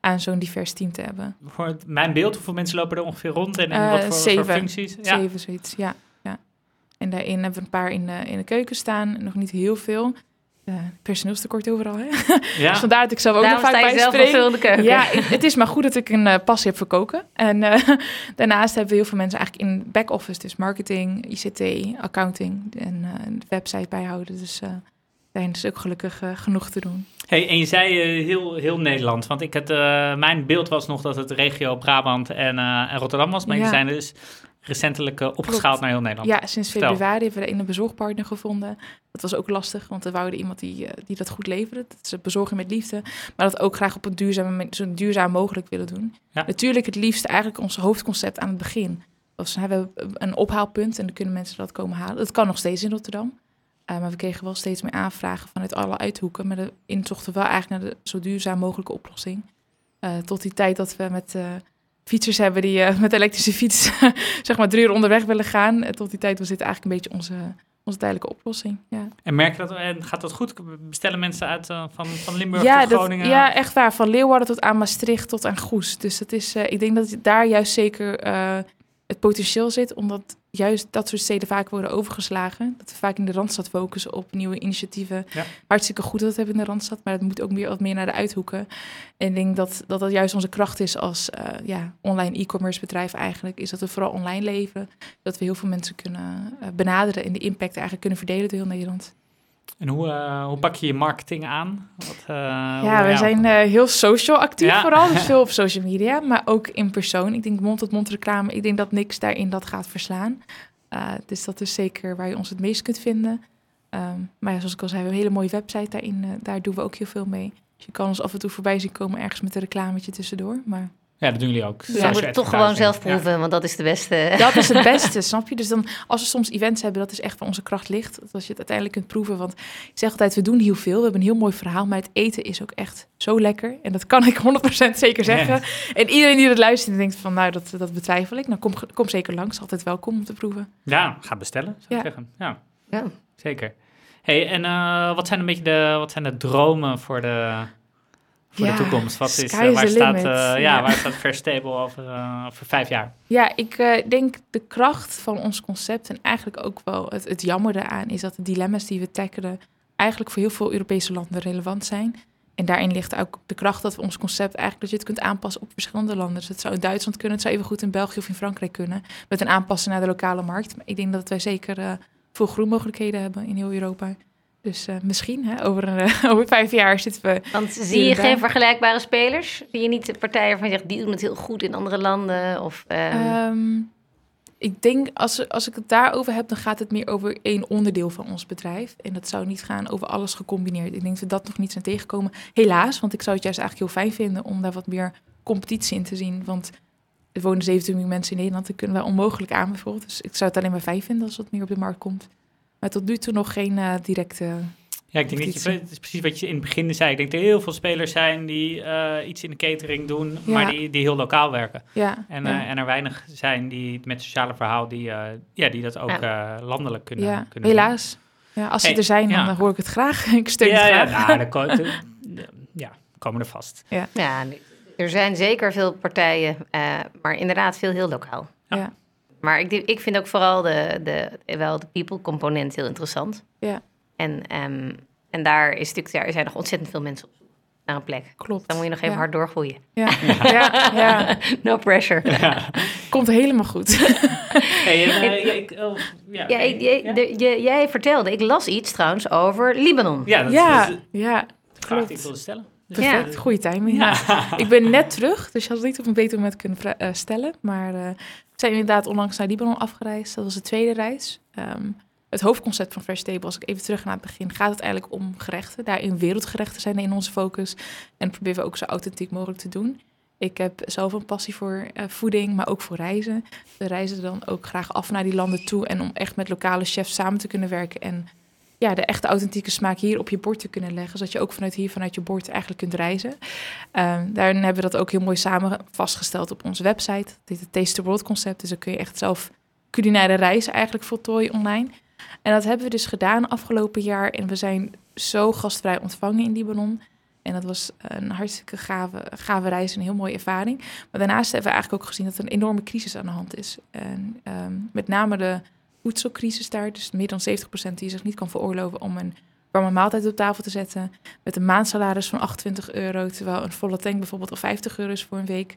aan zo'n divers team te hebben. Voor mijn beeld, hoeveel mensen lopen er ongeveer rond en in Eh, wat voor, voor zeven. functies? Ja. Zeven, zoiets, ja. ja. En daarin hebben we een paar in de, in de keuken staan. Nog niet heel veel. Eh, personeelstekort overal, hè? Ja. Dus vandaar dat ik zelf ook Daarom nog vaak sta je bij zelf spreek. al veel in de keuken. Ja, het, het is maar goed dat ik een eh, passie heb voor koken. En eh, daarnaast hebben we heel veel mensen eigenlijk in back-office. Dus marketing, ICT, accounting en eh, de website bijhouden. Dus eh is dus ook gelukkig genoeg te doen. Hey, en je zei heel, heel Nederland, want ik het, eh, mijn beeld was nog dat het regio Brabant en, eh, en Rotterdam was, maar Ja. die zijn dus recentelijk eh, opgeschaald naar heel Nederland. Ja, sinds februari hebben we een bezorgpartner gevonden. Dat was ook lastig, want we wouden iemand die, eh, die dat goed leverde. Dat ze bezorgen met liefde. Maar dat ook graag op een duurzame, zo duurzaam mogelijk willen doen. Ja. Natuurlijk het liefst eigenlijk ons hoofdconcept aan het begin. Dus we hebben een ophaalpunt en dan kunnen mensen dat komen halen. Dat kan nog steeds in Rotterdam. Uh, maar we kregen wel steeds meer aanvragen vanuit alle uithoeken. Maar de intochten wel eigenlijk naar de zo duurzaam mogelijke oplossing. Tot die tijd dat we met fietsers hebben die uh, met elektrische fiets zeg maar drie uur onderweg willen gaan. Uh, tot die tijd was dit eigenlijk een beetje onze, onze tijdelijke oplossing. Ja. En merk je dat, en gaat dat goed? Bestellen mensen uit uh, van, van Limburg ja, tot dat, Groningen? ja, echt waar. Van Leeuwarden tot aan Maastricht tot aan Goes. Dus dat is, uh, ik denk dat daar juist zeker het potentieel zit, omdat juist dat soort steden vaak worden overgeslagen. Dat we vaak in de Randstad focussen op nieuwe initiatieven. Ja. Hartstikke goed dat we hebben in de Randstad, maar het moet ook meer, wat meer naar de uithoeken. En ik denk dat dat, dat juist onze kracht is als uh, ja, online e-commerce bedrijf eigenlijk, is dat we vooral online leven. Dat we heel veel mensen kunnen uh, benaderen en de impact eigenlijk kunnen verdelen door heel Nederland. En hoe, uh, hoe pak je je marketing aan? Wat, uh, ja, we zijn uh, heel social actief ja. vooral. Dus veel op social media, maar ook in persoon. Ik denk mond-tot-mond reclame. Ik denk dat niks daarin dat gaat verslaan. Dus dat is zeker waar je ons het meest kunt vinden. Um, maar ja, zoals ik al zei, we hebben een hele mooie website daarin. Daar doen we ook heel veel mee. Dus je kan ons af en toe voorbij zien komen ergens met een reclametje tussendoor. Maar ja, dat doen jullie ook. Ja, moet het toch gewoon zelf proeven, ja. want dat is de beste. Dat is het beste, snap je? Dus dan, als we soms events hebben, dat is echt waar onze kracht ligt. Als je het uiteindelijk kunt proeven. Want ik zeg altijd, we doen heel veel. We hebben een heel mooi verhaal, maar het eten is ook echt zo lekker. En dat kan ik 100% zeker zeggen. Ja. En iedereen die dat luistert en denkt van, nou, dat, dat betwijfel ik. Nou, kom, kom zeker langs. Altijd welkom om te proeven. Ja, ga bestellen, zou ik zeggen. Ja, ja. zeker. hey, en uh, wat zijn een beetje de, wat zijn de dromen voor de voor ja, de toekomst? Wat is, uh, waar, staat, uh, ja. ja, waar staat Verstable over, uh, over vijf jaar? Ja, ik denk de kracht van ons concept en eigenlijk ook wel het, het jammer eraan is dat de dilemma's die we tackelen eigenlijk voor heel veel Europese landen relevant zijn. En daarin ligt ook de kracht dat we ons concept eigenlijk dat je het kunt aanpassen op verschillende landen. Dus het zou in Duitsland kunnen, het zou even goed in België of in Frankrijk kunnen. Met een aanpassing naar de lokale markt. Maar ik denk dat wij zeker veel groeimogelijkheden hebben in heel Europa. Dus eh, misschien, hè, over, een, eh, over vijf jaar zitten we... Want zie je geen vergelijkbare spelers? Zie je niet de partijen waarvan je zegt, die doen het heel goed in andere landen? Of, ehm, Ehm, ik denk, als, als ik het daarover heb, dan gaat het meer over één onderdeel van ons bedrijf. En dat zou niet gaan over alles gecombineerd. Ik denk dat we dat nog niet zijn tegengekomen. Helaas, want ik zou het juist eigenlijk heel fijn vinden om daar wat meer competitie in te zien. Want er wonen 17 miljoen mensen in Nederland, daar kunnen wij onmogelijk aan bijvoorbeeld. Dus ik zou het alleen maar fijn vinden als wat meer op de markt komt. Maar tot nu toe nog geen eh, directe... Ja, ik denk dat je, het is precies wat je in het begin zei. Ik denk dat er heel veel spelers zijn die eh, iets in de catering doen, Ja. maar die, die heel lokaal werken. Ja, En, ja. eh, en er weinig zijn die met sociale verhaal, die, eh, ja, die dat ook eh, landelijk kunnen, ja, kunnen doen. helaas. Ja, als ze Hey, er zijn, dan ja. hoor ik het graag. ik steun Ja, het ja, graag. nou, ko- de- ja, komen er vast. ja, er zijn zeker veel partijen, eh, maar inderdaad veel heel lokaal. Ja. Maar ik, ik vind ook vooral de, de, wel de people component heel interessant. Ja. En, ehm, en daar is natuurlijk, daar zijn nog ontzettend veel mensen op zoek naar een plek. Klopt. Dan moet je nog even Ja. hard doorgroeien. Ja, ja, ja. No pressure. Komt helemaal goed. Hey, en, ja, ik, oh, ja, Ja, ik- jij- ja? de- je- jij vertelde, ik las iets trouwens over Libanon. Ja, dat, ja, dat is ja, de vraag die ik klopt. wilde stellen. Perfect, goede timing. Ja. Ik ben net terug, dus je had het niet op een beter moment kunnen eh, stellen. Maar eh, we zijn inderdaad onlangs naar Libanon afgereisd. Dat was de tweede reis. Ehm, het hoofdconcept van Fresh Table, als ik even terug naar het begin, gaat het eigenlijk om gerechten. Daarin wereldgerechten zijn in onze focus. En proberen we ook zo authentiek mogelijk te doen. Ik heb zelf een passie voor eh, voeding, maar ook voor reizen. We reizen dan ook graag af naar die landen toe. En om echt met lokale chefs samen te kunnen werken. En ja, de echte authentieke smaak hier op je bord te kunnen leggen. Zodat je ook vanuit hier, vanuit je bord eigenlijk kunt reizen. Ehm, daarin hebben we dat ook heel mooi samen vastgesteld op onze website. Dit is het Taste the World concept. Dus dan kun je echt zelf culinaire reizen eigenlijk voltooien online. En dat hebben we dus gedaan afgelopen jaar. En we zijn zo gastvrij ontvangen in Libanon. En dat was een hartstikke gave, gave reis en een heel mooie ervaring. Maar daarnaast hebben we eigenlijk ook gezien dat er een enorme crisis aan de hand is. En ehm, met name de voedselcrisis daar. Dus meer dan 70% die zich niet kan veroorloven om een warme maaltijd op tafel te zetten. Met een maandsalaris van 28 euro. Terwijl een volle tank bijvoorbeeld al 50 euro is voor een week.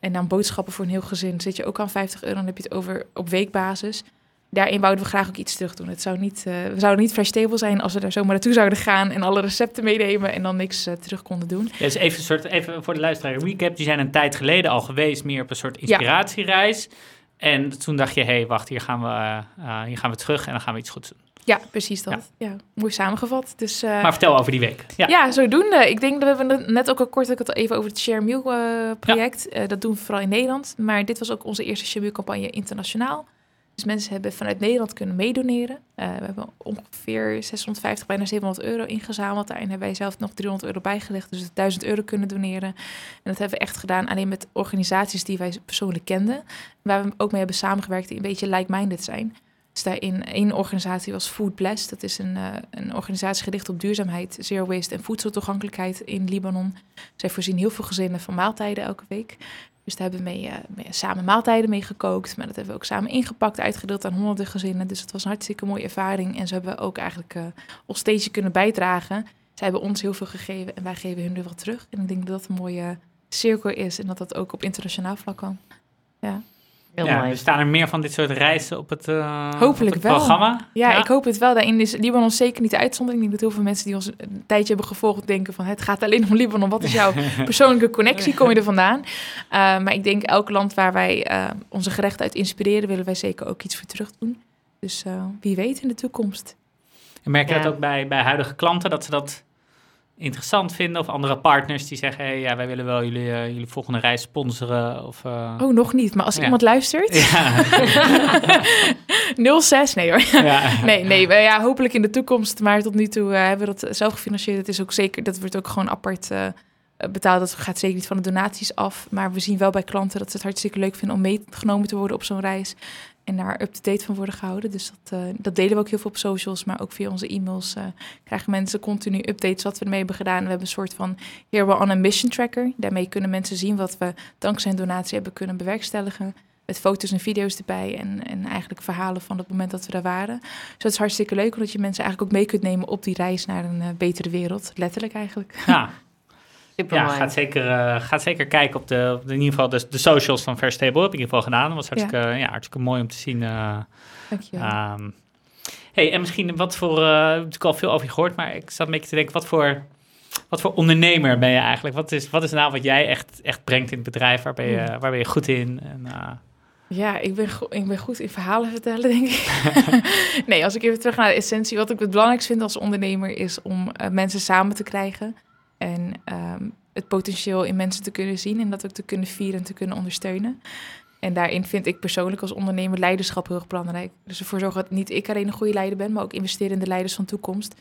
En dan boodschappen voor een heel gezin zit je ook aan 50 euro. Dan heb je het over op weekbasis. Daarin wouden we graag ook iets terug doen. Het zou niet, eh, we zouden niet fresh table zijn als we daar zomaar naartoe zouden gaan en alle recepten meenemen en dan niks eh, terug konden doen. Ja, dus even, een soort, even voor de luisteraar recap. Die zijn een tijd geleden al geweest, meer op een soort inspiratiereis. En toen dacht je, hé, hey, wacht, hier gaan, we, eh, eh, hier gaan we terug en dan gaan we iets goeds doen. Ja, precies dat. Ja, mooi samengevat. Dus, eh, Maar vertel over die week. Ja, Ja, zodoende. Ik denk dat we net ook al kort ik het al even over het Share Meal eh, project. Dat doen we vooral in Nederland. Maar dit was ook onze eerste Share Meal campagne internationaal. Dus mensen hebben vanuit Nederland kunnen meedoneren. Eh, we hebben ongeveer 650, bijna 700 euro ingezameld. Daarin hebben wij zelf nog 300 euro bijgelegd. Dus we 1000 euro kunnen doneren. En dat hebben we echt gedaan alleen met organisaties die wij persoonlijk kenden. Waar we ook mee hebben samengewerkt die een beetje like-minded zijn. Dus daarin één organisatie was Food Blessed. Dat is een, eh, een organisatie gericht op duurzaamheid, zero waste en voedseltoegankelijkheid in Libanon. Zij voorzien heel veel gezinnen van maaltijden elke week. Dus daar hebben we eh, mee samen maaltijden mee gekookt. Maar dat hebben we ook samen ingepakt, uitgedeeld aan honderden gezinnen. Dus het was een hartstikke mooie ervaring. En zo hebben ook eigenlijk eh, ons steentje kunnen bijdragen. Zij hebben ons heel veel gegeven en wij geven hun weer wat terug. En ik denk dat dat een mooie cirkel is en dat dat ook op internationaal vlak kan. Ja. Heel ja, mooi. er staan er meer van dit soort reizen op het, eh, Hopelijk op het wel. programma. Ja, ik hoop het wel. Daarin is Libanon zeker niet de uitzondering. Ik denk dat heel veel mensen die ons een tijdje hebben gevolgd denken van het gaat alleen om Libanon. Wat is jouw persoonlijke connectie? Kom je er vandaan? Uh, maar ik denk elk land waar wij uh, onze gerechten uit inspireren, willen wij zeker ook iets voor terug doen. Dus uh, wie weet in de toekomst. En merk je Ja. dat ook bij, bij huidige klanten, dat ze dat interessant vinden? Of andere partners die zeggen, hey, ja, wij willen wel jullie, eh, jullie volgende reis sponsoren? Of, eh, Oh, nog niet. Maar als Ja. iemand luistert, Ja, 06, nee hoor. ja. Nee, nee, ja, hopelijk in de toekomst. Maar tot nu toe eh, hebben we dat zelf gefinancierd. Het is ook zeker, dat wordt ook gewoon apart betaald. Dat gaat zeker niet van de donaties af. Maar we zien wel bij klanten dat ze het hartstikke leuk vinden om meegenomen te worden op zo'n reis. En daar up-to-date van worden gehouden. Dus dat, eh, dat delen we ook heel veel op socials. Maar ook via onze e-mails eh, krijgen mensen continu updates wat we ermee hebben gedaan. We hebben een soort van Here on a Mission Tracker. Daarmee kunnen mensen zien wat we dankzij een donatie hebben kunnen bewerkstelligen. Met foto's en video's erbij en, en eigenlijk verhalen van het moment dat we daar waren. Dus dat is hartstikke leuk, omdat je mensen eigenlijk ook mee kunt nemen op die reis naar een eh, betere wereld. Letterlijk eigenlijk. ja. Super Ja, gaat zeker, eh, gaat zeker kijken op, de, in ieder geval de, de socials van Table. Heb ik in ieder geval gedaan. Dat was hartstikke, ja. hartstikke mooi om te zien. eh, Dankjewel. Ehm, Hey, en misschien wat voor, uh, ik heb al veel over je gehoord, maar ik zat een beetje te denken, wat voor, wat voor ondernemer ben je eigenlijk? Wat is, wat is nou wat jij echt, echt brengt in het bedrijf? Waar ben je, Hmm. waar ben je goed in? En, uh... Ja, ik ben, ik ben goed in verhalen vertellen, denk ik. nee, als ik even terug naar de essentie. Wat ik het belangrijkst vind als ondernemer is om uh, mensen samen te krijgen. En um, het potentieel in mensen te kunnen zien en dat ook te kunnen vieren en te kunnen ondersteunen. En daarin vind ik persoonlijk als ondernemer leiderschap heel erg belangrijk. Dus ervoor zorgen dat niet ik alleen een goede leider ben, maar ook investeren in de leiders van toekomst.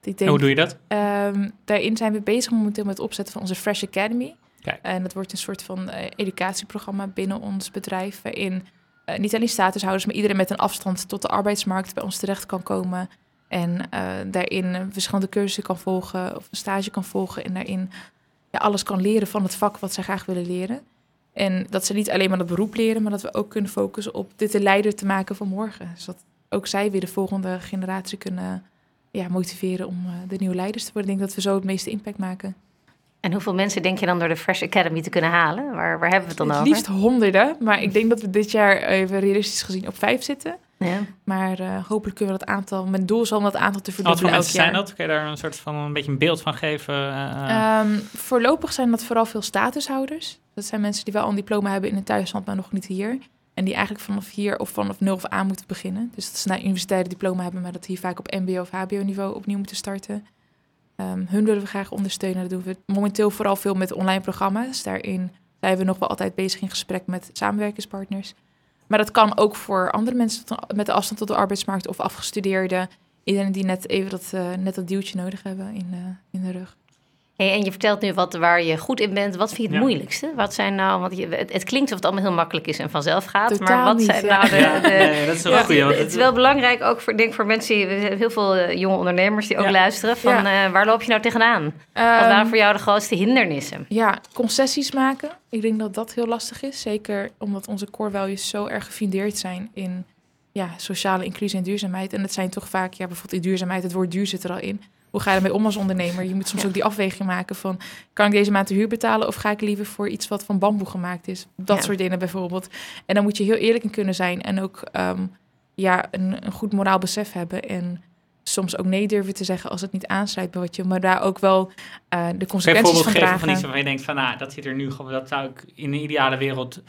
Denk, en hoe doe je dat? Um, daarin zijn we bezig momenteel met het opzetten van onze Fresh Academy. Kijk. En dat wordt een soort van uh, educatieprogramma binnen ons bedrijf, waarin uh, niet alleen statushouders, maar iedereen met een afstand tot de arbeidsmarkt bij ons terecht kan komen. En uh, daarin verschillende cursussen kan volgen of een stage kan volgen. En daarin ja, alles kan leren van het vak wat zij graag willen leren. En dat ze niet alleen maar het beroep leren, maar dat we ook kunnen focussen op dit de leider te maken van morgen. Zodat ook zij weer de volgende generatie kunnen ja, motiveren om uh, de nieuwe leiders te worden. Ik denk dat we zo het meeste impact maken. En hoeveel mensen denk je dan door de Fresh Academy te kunnen halen? Waar, waar hebben we het dan het over? liefst honderden, maar ik denk dat we dit jaar even realistisch gezien op vijf zitten. Ja. Maar uh, hopelijk kunnen we dat aantal, mijn doel is om dat aantal te verdubbelen Wat voor mensen jaar. zijn dat? Kun je daar een soort van een beetje een beeld van geven? Uh... Um, voorlopig zijn dat vooral veel statushouders. Dat zijn mensen die wel een diploma hebben in het thuisland, maar nog niet hier. En die eigenlijk vanaf hier of vanaf nul of aan moeten beginnen. Dus dat ze naar universitaire diploma hebben, maar dat hier vaak op mbo of hbo niveau opnieuw moeten starten. Um, hun willen we graag ondersteunen. Dat doen we momenteel vooral veel met online programma's. Daarin zijn we nog wel altijd bezig in gesprek met samenwerkingspartners. Maar dat kan ook voor andere mensen met de afstand tot de arbeidsmarkt of afgestudeerden. Iedereen die net even dat, uh, net dat duwtje nodig hebben in, uh, in de rug. Hey, en je vertelt nu wat, waar je goed in bent. Wat vind je het Ja. moeilijkste? Wat zijn nou, want je, het, het klinkt alsof het allemaal heel makkelijk is en vanzelf gaat. Totaal maar wat niet, zijn ja. nou de... Ja, de nee, dat is wel want het is wel belangrijk ook voor, denk voor mensen, we hebben heel veel eh, jonge ondernemers die ook Ja. luisteren. Van Ja. eh, waar loop je nou tegenaan? Wat waren voor jou de grootste hindernissen? Ja, concessies maken. Ik denk dat dat heel lastig is. Zeker omdat onze core values zo erg gefundeerd zijn in ja, sociale inclusie en duurzaamheid. En het zijn toch vaak, ja, bijvoorbeeld in duurzaamheid, het woord duur zit er al in. Hoe ga je ermee om als ondernemer? Je moet soms Ja. ook die afweging maken van... kan ik deze maand de huur betalen of ga ik liever voor iets wat van bamboe gemaakt is? Dat Ja. soort dingen bijvoorbeeld. En dan moet je heel eerlijk in kunnen zijn en ook ehm, ja, een, een goed moraal besef hebben... en soms ook nee durven te zeggen als het niet aansluit bij wat je... maar daar ook wel eh, de consequenties van geven dragen. van iets waarvan je denkt van, nou, dat zit er nu gewoon, dat zou ik in een ideale wereld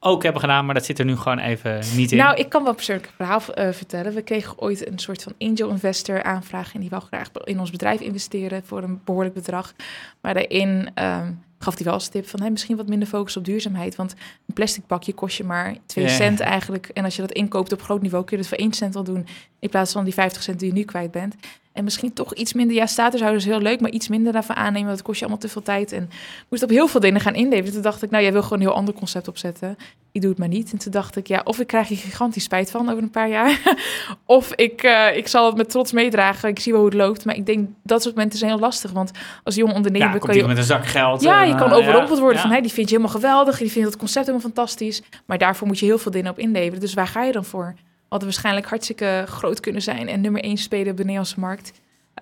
ook hebben gedaan, maar dat zit er nu gewoon even niet in. Nou, ik kan wel persoonlijk verhaal eh, vertellen. We kregen ooit een soort van angel investor aanvraag... en die wou graag in ons bedrijf investeren voor een behoorlijk bedrag. Maar daarin ehm, gaf hij wel als tip van... Hey, misschien wat minder focus op duurzaamheid... want een plastic bakje kost je maar 2 Ja. cent eigenlijk. En als je dat inkoopt op groot niveau... kun je het voor 1 cent al doen... in plaats van die 50 cent die je nu kwijt bent. En misschien toch iets minder... Ja, statushouders is heel leuk... maar iets minder daarvan aannemen... want het kost je allemaal te veel tijd. En moest op heel veel dingen gaan inleveren. Toen dacht ik, nou, jij wil gewoon een heel ander concept opzetten ik doe het maar niet. En toen dacht ik, ja, of ik krijg hier gigantisch spijt van over een paar jaar. of ik, uh, ik zal het met trots meedragen. Ik zie wel hoe het loopt. Maar ik denk, dat soort momenten zijn heel lastig. Want als jong ondernemer ja, kan je... met een zak geld. Ja, en, je kan uh, overrompeld worden van, hey, die vind je helemaal geweldig. Die vindt het concept helemaal fantastisch. Maar daarvoor moet je heel veel dingen op inleveren. Dus waar ga je dan voor? Hadden waarschijnlijk hartstikke groot kunnen zijn en nummer één spelen op de Nederlandse markt.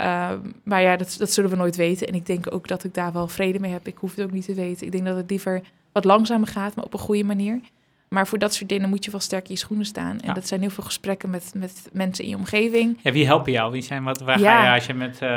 Uh, maar ja, dat, dat zullen we nooit weten. En ik denk ook dat ik daar wel vrede mee heb. Ik hoef het ook niet te weten. Ik denk dat het liever wat langzamer gaat, maar op een goede manier. Maar voor dat soort dingen moet je wel sterk in je schoenen staan. En Ja. dat zijn heel veel gesprekken met, met mensen in je omgeving. Ja, wie helpen jou? Wie zijn, wat, waar Ja. ga je als je met, uh,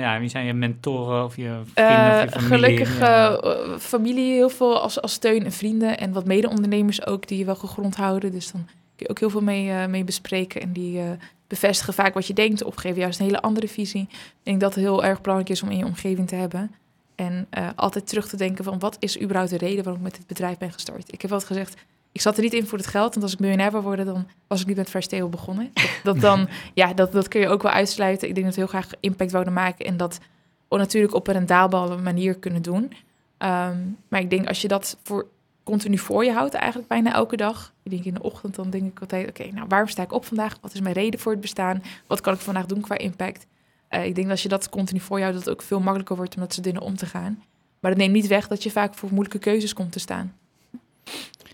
ja, wie zijn je mentoren of je vrienden Uh, of je familie? gelukkig uh, familie heel veel als, als steun en vrienden. En wat mede-ondernemers ook die je wel gegrond houden. Dus dan kun je ook heel veel mee, mee bespreken. En die bevestigen vaak wat je denkt. Of geven juist een hele andere visie. Ik denk dat het heel erg belangrijk is om in je omgeving te hebben. En altijd terug te denken van wat is überhaupt de reden waarom ik met dit bedrijf ben gestart. Ik heb altijd gezegd, ik zat er niet in voor het geld. Want als ik miljonair wil worden, dan was ik niet met Fresh Table begonnen. Dat, dat dan, ja, dat, dat kun je ook wel uitsluiten. Ik denk dat we heel graag impact wouden maken. En dat we natuurlijk op een rendabele manier kunnen doen. Um, maar ik denk als je dat voor continu voor je houdt, eigenlijk bijna elke dag. Ik denk in de ochtend, dan denk ik altijd, oké, nou waarom sta ik op vandaag? Wat is mijn reden voor het bestaan? Wat kan ik vandaag doen qua impact? Uh, ik denk dat als je dat continu voor je houdt, dat het ook veel makkelijker wordt om met z'n dingen om te gaan. Maar dat neemt niet weg dat je vaak voor moeilijke keuzes komt te staan.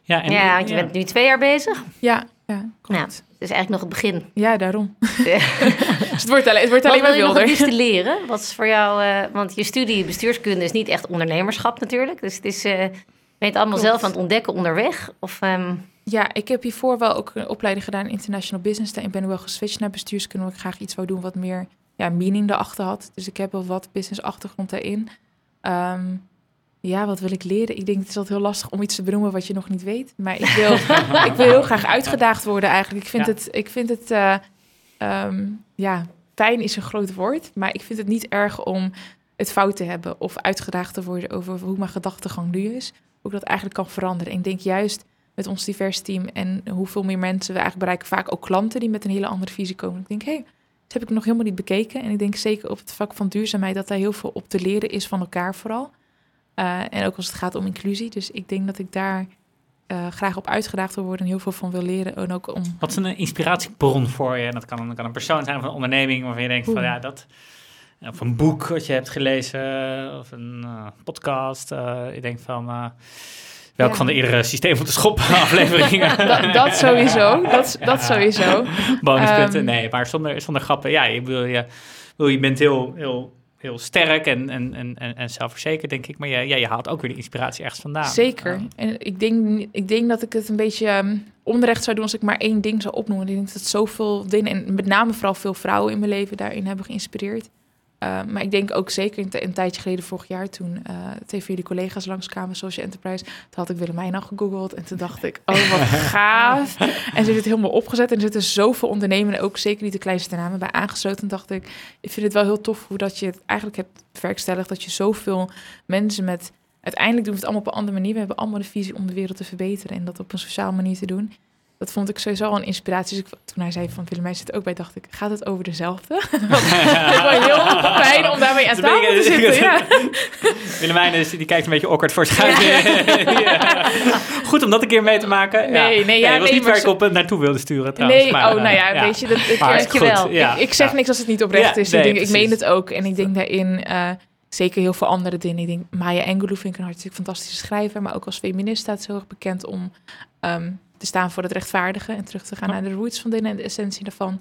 Ja, en, ja, want je bent nu twee jaar bezig. Ja, ja Ja, klopt. het is eigenlijk nog het begin. Ja, daarom. dus het wordt alleen, het wordt alleen Wat maar wil je nog het wilder. liefste leren? Wat is voor jou... Uh, want je studie bestuurskunde is niet echt ondernemerschap natuurlijk. Dus het is... Uh, je het allemaal Klopt. zelf aan het ontdekken onderweg? Of, ehm, Ja, ik heb hiervoor wel ook een opleiding gedaan in international business. Ik ben wel geswitcht naar bestuurskunde, omdat ik graag iets wou doen wat meer ja, meaning erachter had. Dus ik heb wel wat business achtergrond daarin. Ehm, ja, wat wil ik leren? Ik denk het is altijd heel lastig om iets te benoemen wat je nog niet weet. Maar ik wil, ik wil heel graag uitgedaagd worden eigenlijk. Ik vind Ja. het, ik vind het eh, ehm, ja, fijn is een groot woord. Maar ik vind het niet erg om het fout te hebben of uitgedaagd te worden over hoe mijn gedachtegang nu is. Hoe ik dat eigenlijk kan veranderen. En ik denk juist met ons divers team en hoeveel meer mensen we eigenlijk bereiken. Vaak ook klanten die met een hele andere visie komen. Ik denk, hé, hey, dat heb ik nog helemaal niet bekeken. En ik denk zeker op het vak van duurzaamheid dat daar heel veel op te leren is van elkaar vooral. Eh, en ook als het gaat om inclusie. Dus ik denk dat ik daar eh, graag op uitgedaagd wil worden en heel veel van wil leren. En ook om Wat is een inspiratiebron voor je? En dat kan, kan een persoon zijn of een onderneming waarvan je denkt van ja, dat. Of een boek wat je hebt gelezen, of een eh, podcast. je denkt van. welk Ja. van de eerdere systeem van de schop afleveringen? dat, dat sowieso. Dat, dat Ja. sowieso. Bonuspunten. Ehm. nee, maar zonder, zonder grappen. Ja, je, bedoel, je, bedoel, je bent heel, heel, heel sterk en, en, en, en, en zelfverzekerd, denk ik. Maar je, ja, je haalt ook weer de inspiratie ergens vandaan. Zeker. En ik denk, ik denk dat ik het een beetje ehm, onrecht zou doen als ik maar één ding zou opnoemen. Ik denk dat zoveel dingen, en met name vooral veel vrouwen in mijn leven daarin hebben geïnspireerd. Uh, maar ik denk ook zeker een, een, tijdje geleden, vorig jaar, toen uh, twee van jullie collega's langskwamen, Social Enterprise, toen had ik Willemijn al gegoogeld. En toen dacht ik, oh wat gaaf. en ze heeft het helemaal opgezet. En er zitten zoveel ondernemingen, ook zeker niet de kleinste namen, bij aangesloten. En dacht ik, ik vind het wel heel tof hoe dat je het eigenlijk hebt verkstelligd. Dat je zoveel mensen met, uiteindelijk doen we het allemaal op een andere manier. We hebben allemaal de visie om de wereld te verbeteren en dat op een sociale manier te doen. Dat vond ik sowieso al een inspiratie. Dus ik, toen hij zei van Willemijn zit ook bij, dacht ik, gaat het over dezelfde? Het is wel heel fijn om daarmee aan tafel te zitten. Ja. Willemijn is, die kijkt een beetje awkward voor ja. Goed om dat een keer mee te maken. Nee, ja. nee, ja, was nee, niet waar ik op naartoe wilde sturen trouwens. Nee, maar, oh, nou ja, uh, weet je, dat, ik, Maar wel. ja, ik, ik zeg ja. niks als het niet oprecht Ja, is. nee, ik, denk, ik meen het ook. En ik denk daarin uh, zeker heel veel andere dingen. Ik denk, Maya Angelou vind ik een hartstikke fantastische schrijver. Maar ook als feminist staat ze heel erg bekend om um, te staan voor het rechtvaardigen. En terug te gaan Ja. naar de roots van dingen en de essentie daarvan.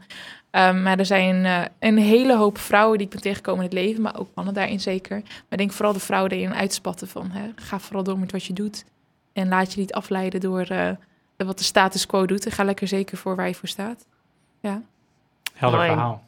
Um, maar er zijn uh, een hele hoop vrouwen die ik ben tegengekomen in het leven. Maar ook mannen daarin zeker. Maar ik denk vooral de vrouwen daarin uitspatten van... Hè, ga vooral door met wat je doet. En laat je niet afleiden door uh, wat de status quo doet. En ga lekker zeker voor waar je voor staat. Ja. Helder Mooi. verhaal.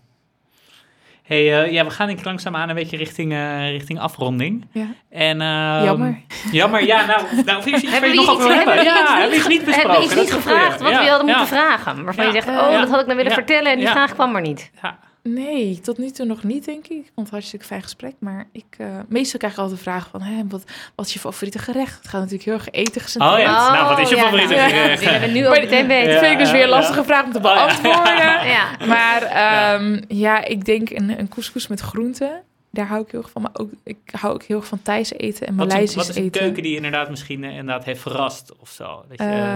Hey, uh, ja, we gaan denk ik langzaamaan een beetje richting, uh, richting afronding. Ja. En, uh, Jammer. Jammer, ja, nou, nou of is iets waar je nog over hebben? hebben we Ja, iets- hebben we iets niet besproken? Hebben we iets niet gevraagd wat Ja, we hadden ja. moeten vragen? Waarvan Ja. je zegt, Eh, oh, ja. dat had ik nou willen Ja. vertellen en die Ja. vraag kwam maar niet. Ja. Nee, tot nu toe nog niet, denk ik. Het een hartstikke fijn gesprek. Maar ik, uh, meestal krijg ik altijd de vraag van... Hè, wat, wat is je favoriete gerecht? Het gaat natuurlijk heel erg eten Oh ja, nou, wat is je ja, favoriete gerecht? Die hebben nu ook meteen Dat weten. vind ik dus weer een ja. lastige vraag om te Oh, ja. beantwoorden. Ja. Maar ehm, ja. ik denk een, een couscous met groenten. Daar hou ik heel erg van. Maar ook, ik hou ook heel erg van Thais eten en Maleisisch wat is een eten. keuken die je inderdaad misschien eh, inderdaad heeft verrast of zo? Dat je, eh,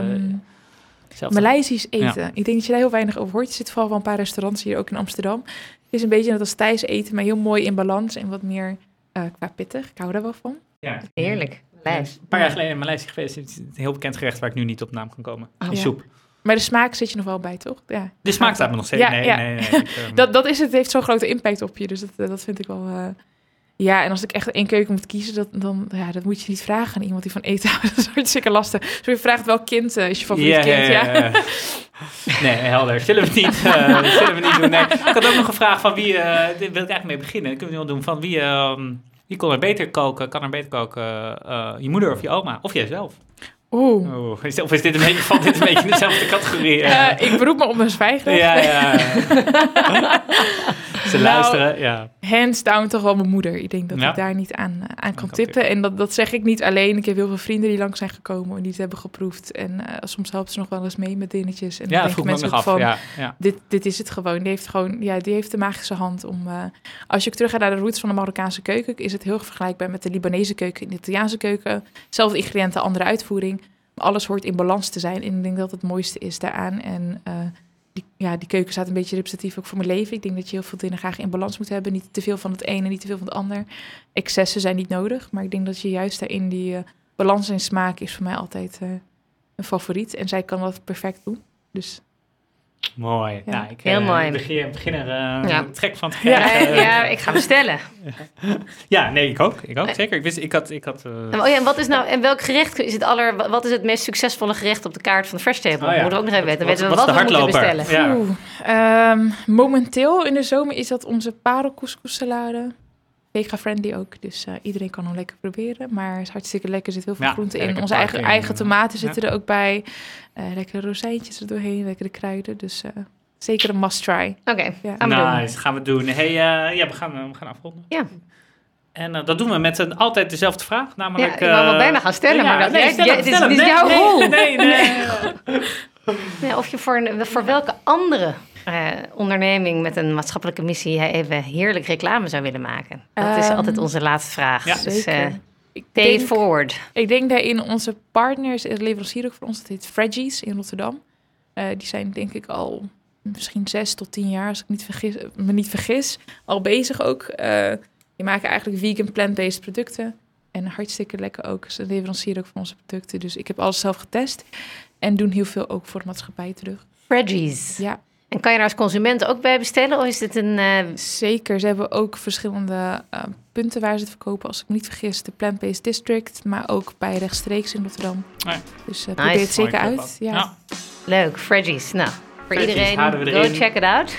Maleisisch eten. Ik denk dat je daar heel weinig over hoort. Je zit vooral wel een paar restaurants hier ook in Amsterdam. Het is een beetje net als Thais eten, maar heel mooi in balans en wat meer eh, qua pittig. Ik hou daar wel van. ja. Heerlijk. Lijst. Een paar jaar geleden in Maleisië geweest. Het is een heel bekend gerecht waar ik nu niet op naam kan komen. Oh. Die Ja. soep. Maar de smaak zit je nog wel bij, toch? Ja. De smaak staat me nog steeds. Ja, nee, ja. nee, nee. Ik, ehm, Dat, dat is het. Het heeft zo'n grote impact op je. Dus dat, eh, dat vind ik wel... eh, Ja, en als ik echt één keuken moet kiezen, dat, dan ja, dat moet je niet vragen aan iemand die van eten houdt. Dat is hartstikke lastig. Dus je vraagt welk kind eh, is je favoriet Ja, kind. Ja, ja, ja. Nee, helder. Zullen we niet, eh, zullen we niet doen? Nee. Ik had ook nog een vraag van wie, dit wil ik eigenlijk mee beginnen. Dat kunnen we nu wel doen. Van wie, ehm, wie kon er beter koken? Kan er beter koken? je moeder of je oma? Of jijzelf? Oeh. Oh, is, of is dit een beetje, valt dit een beetje in dezelfde categorie? eh? Eh, ik beroep me op mijn zwijgrecht. ja, ja. ja. Ze Nou, luisteren, ja. Hands down toch wel mijn moeder. Ik denk dat Ja. ik daar niet aan, eh, aan kan kan tippen. En dat, dat zeg ik niet alleen. Ik heb heel veel vrienden die lang zijn gekomen en die het hebben geproefd. En soms helpen ze nog wel eens mee met dingetjes. En dan Ja, dat denken vroeg me ook mensen af. van, Ja, ja. dit, dit is het gewoon. Die heeft gewoon, ja, die heeft de magische hand om. als je ook terug gaat naar de roots van de Marokkaanse keuken, is het heel erg vergelijkbaar met de Libanese keuken en de Italiaanse keuken. Zelfde ingrediënten, andere uitvoering. Alles hoort in balans te zijn. En ik denk dat het mooiste is daaraan. En eh, die, ja, die keuken staat een beetje representatief ook voor mijn leven. Ik denk dat je heel veel dingen graag in balans moet hebben. Niet te veel van het ene, niet te veel van het ander. Excessen zijn niet nodig. Maar ik denk dat je juist daarin die eh, balans en smaak is voor mij altijd eh, een favoriet. En zij kan dat perfect doen. Dus Mooi. Ja. Nou, ik, Heel eh, mooi. Ik begin, begin er eh, Ja. trek van te Ja, krijgen. ja, ik ga bestellen. Ja, nee, ik ook. Ik ook, zeker. Ik, wist, ik had... Ik had eh, Oh ja, en wat is nou, en welk gerecht is het aller, wat is het meest succesvolle gerecht op de kaart van de Fresh Table? Oh ja. Moeten we ook nog even weten. Wat- weten we wat wat, is we de moeten bestellen. Ja. Oeh, ehm, momenteel in de zomer is dat onze parelcouscous-salade. Vega-friendly ook, dus eh, iedereen kan hem lekker proberen. Maar het is hartstikke lekker, er zit heel veel Ja, groente in. Onze eigen, eigen eh, tomaten ja. zitten er ook bij. Eh lekkere rozijntjes er doorheen, lekkere kruiden. Dus eh, zeker een must-try. Oké, Ja. gaan we doen. Nice, gaan we doen. Hey, eh, ja, we gaan, we gaan afronden. Ja. En dat doen we met een, altijd dezelfde vraag. Namelijk, Ja, ik wou eh, bijna gaan stellen, maar dat- jij- stel is- het is Nee, jouw nee, rol. Nee, nee. Ja, of je voor, een- voor welke andere onderneming met een maatschappelijke missie jij even heerlijk reclame zou willen maken? Dat is Ehm, altijd onze laatste vraag. ja, dus eh Zeker. ik, pay it denk, forward. ik denk daarin onze partners, leverancier ook voor ons, dat heet Fredgies in Rotterdam. Eh, die zijn denk ik al misschien zes tot tien jaar, als ik niet vergis, me niet vergis, al bezig ook. Eh, die maken eigenlijk vegan plant-based producten. En hartstikke lekker ook. Ze leverancier ook van onze producten. Dus ik heb alles zelf getest. En doen heel veel ook voor de maatschappij terug. Fredgies. Ja, En kan je daar als consument ook bij bestellen? Of is dit een... eh, zeker. Ze hebben ook verschillende eh, punten waar ze het verkopen. Als ik me niet vergis, de Plant-Based District. Maar ook bij rechtstreeks in Rotterdam. Nee. Dus eh, probeer het zeker Mooi uit. Ja. leuk, Fredgies. Nou, voor Fredgies iedereen, go check it out.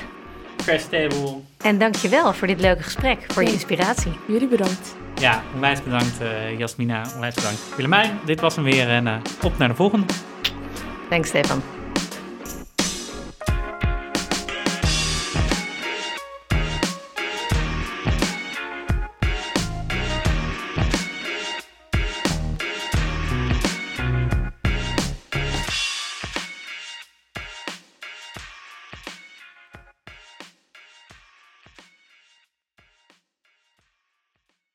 Fresh table. En dankjewel voor dit leuke gesprek, voor je inspiratie. Jullie bedankt. Ja, onwijs bedankt eh, Jasmina. Onwijs bedankt Willemijn. Dit was hem weer en eh, op naar de volgende. Thanks, Stefan.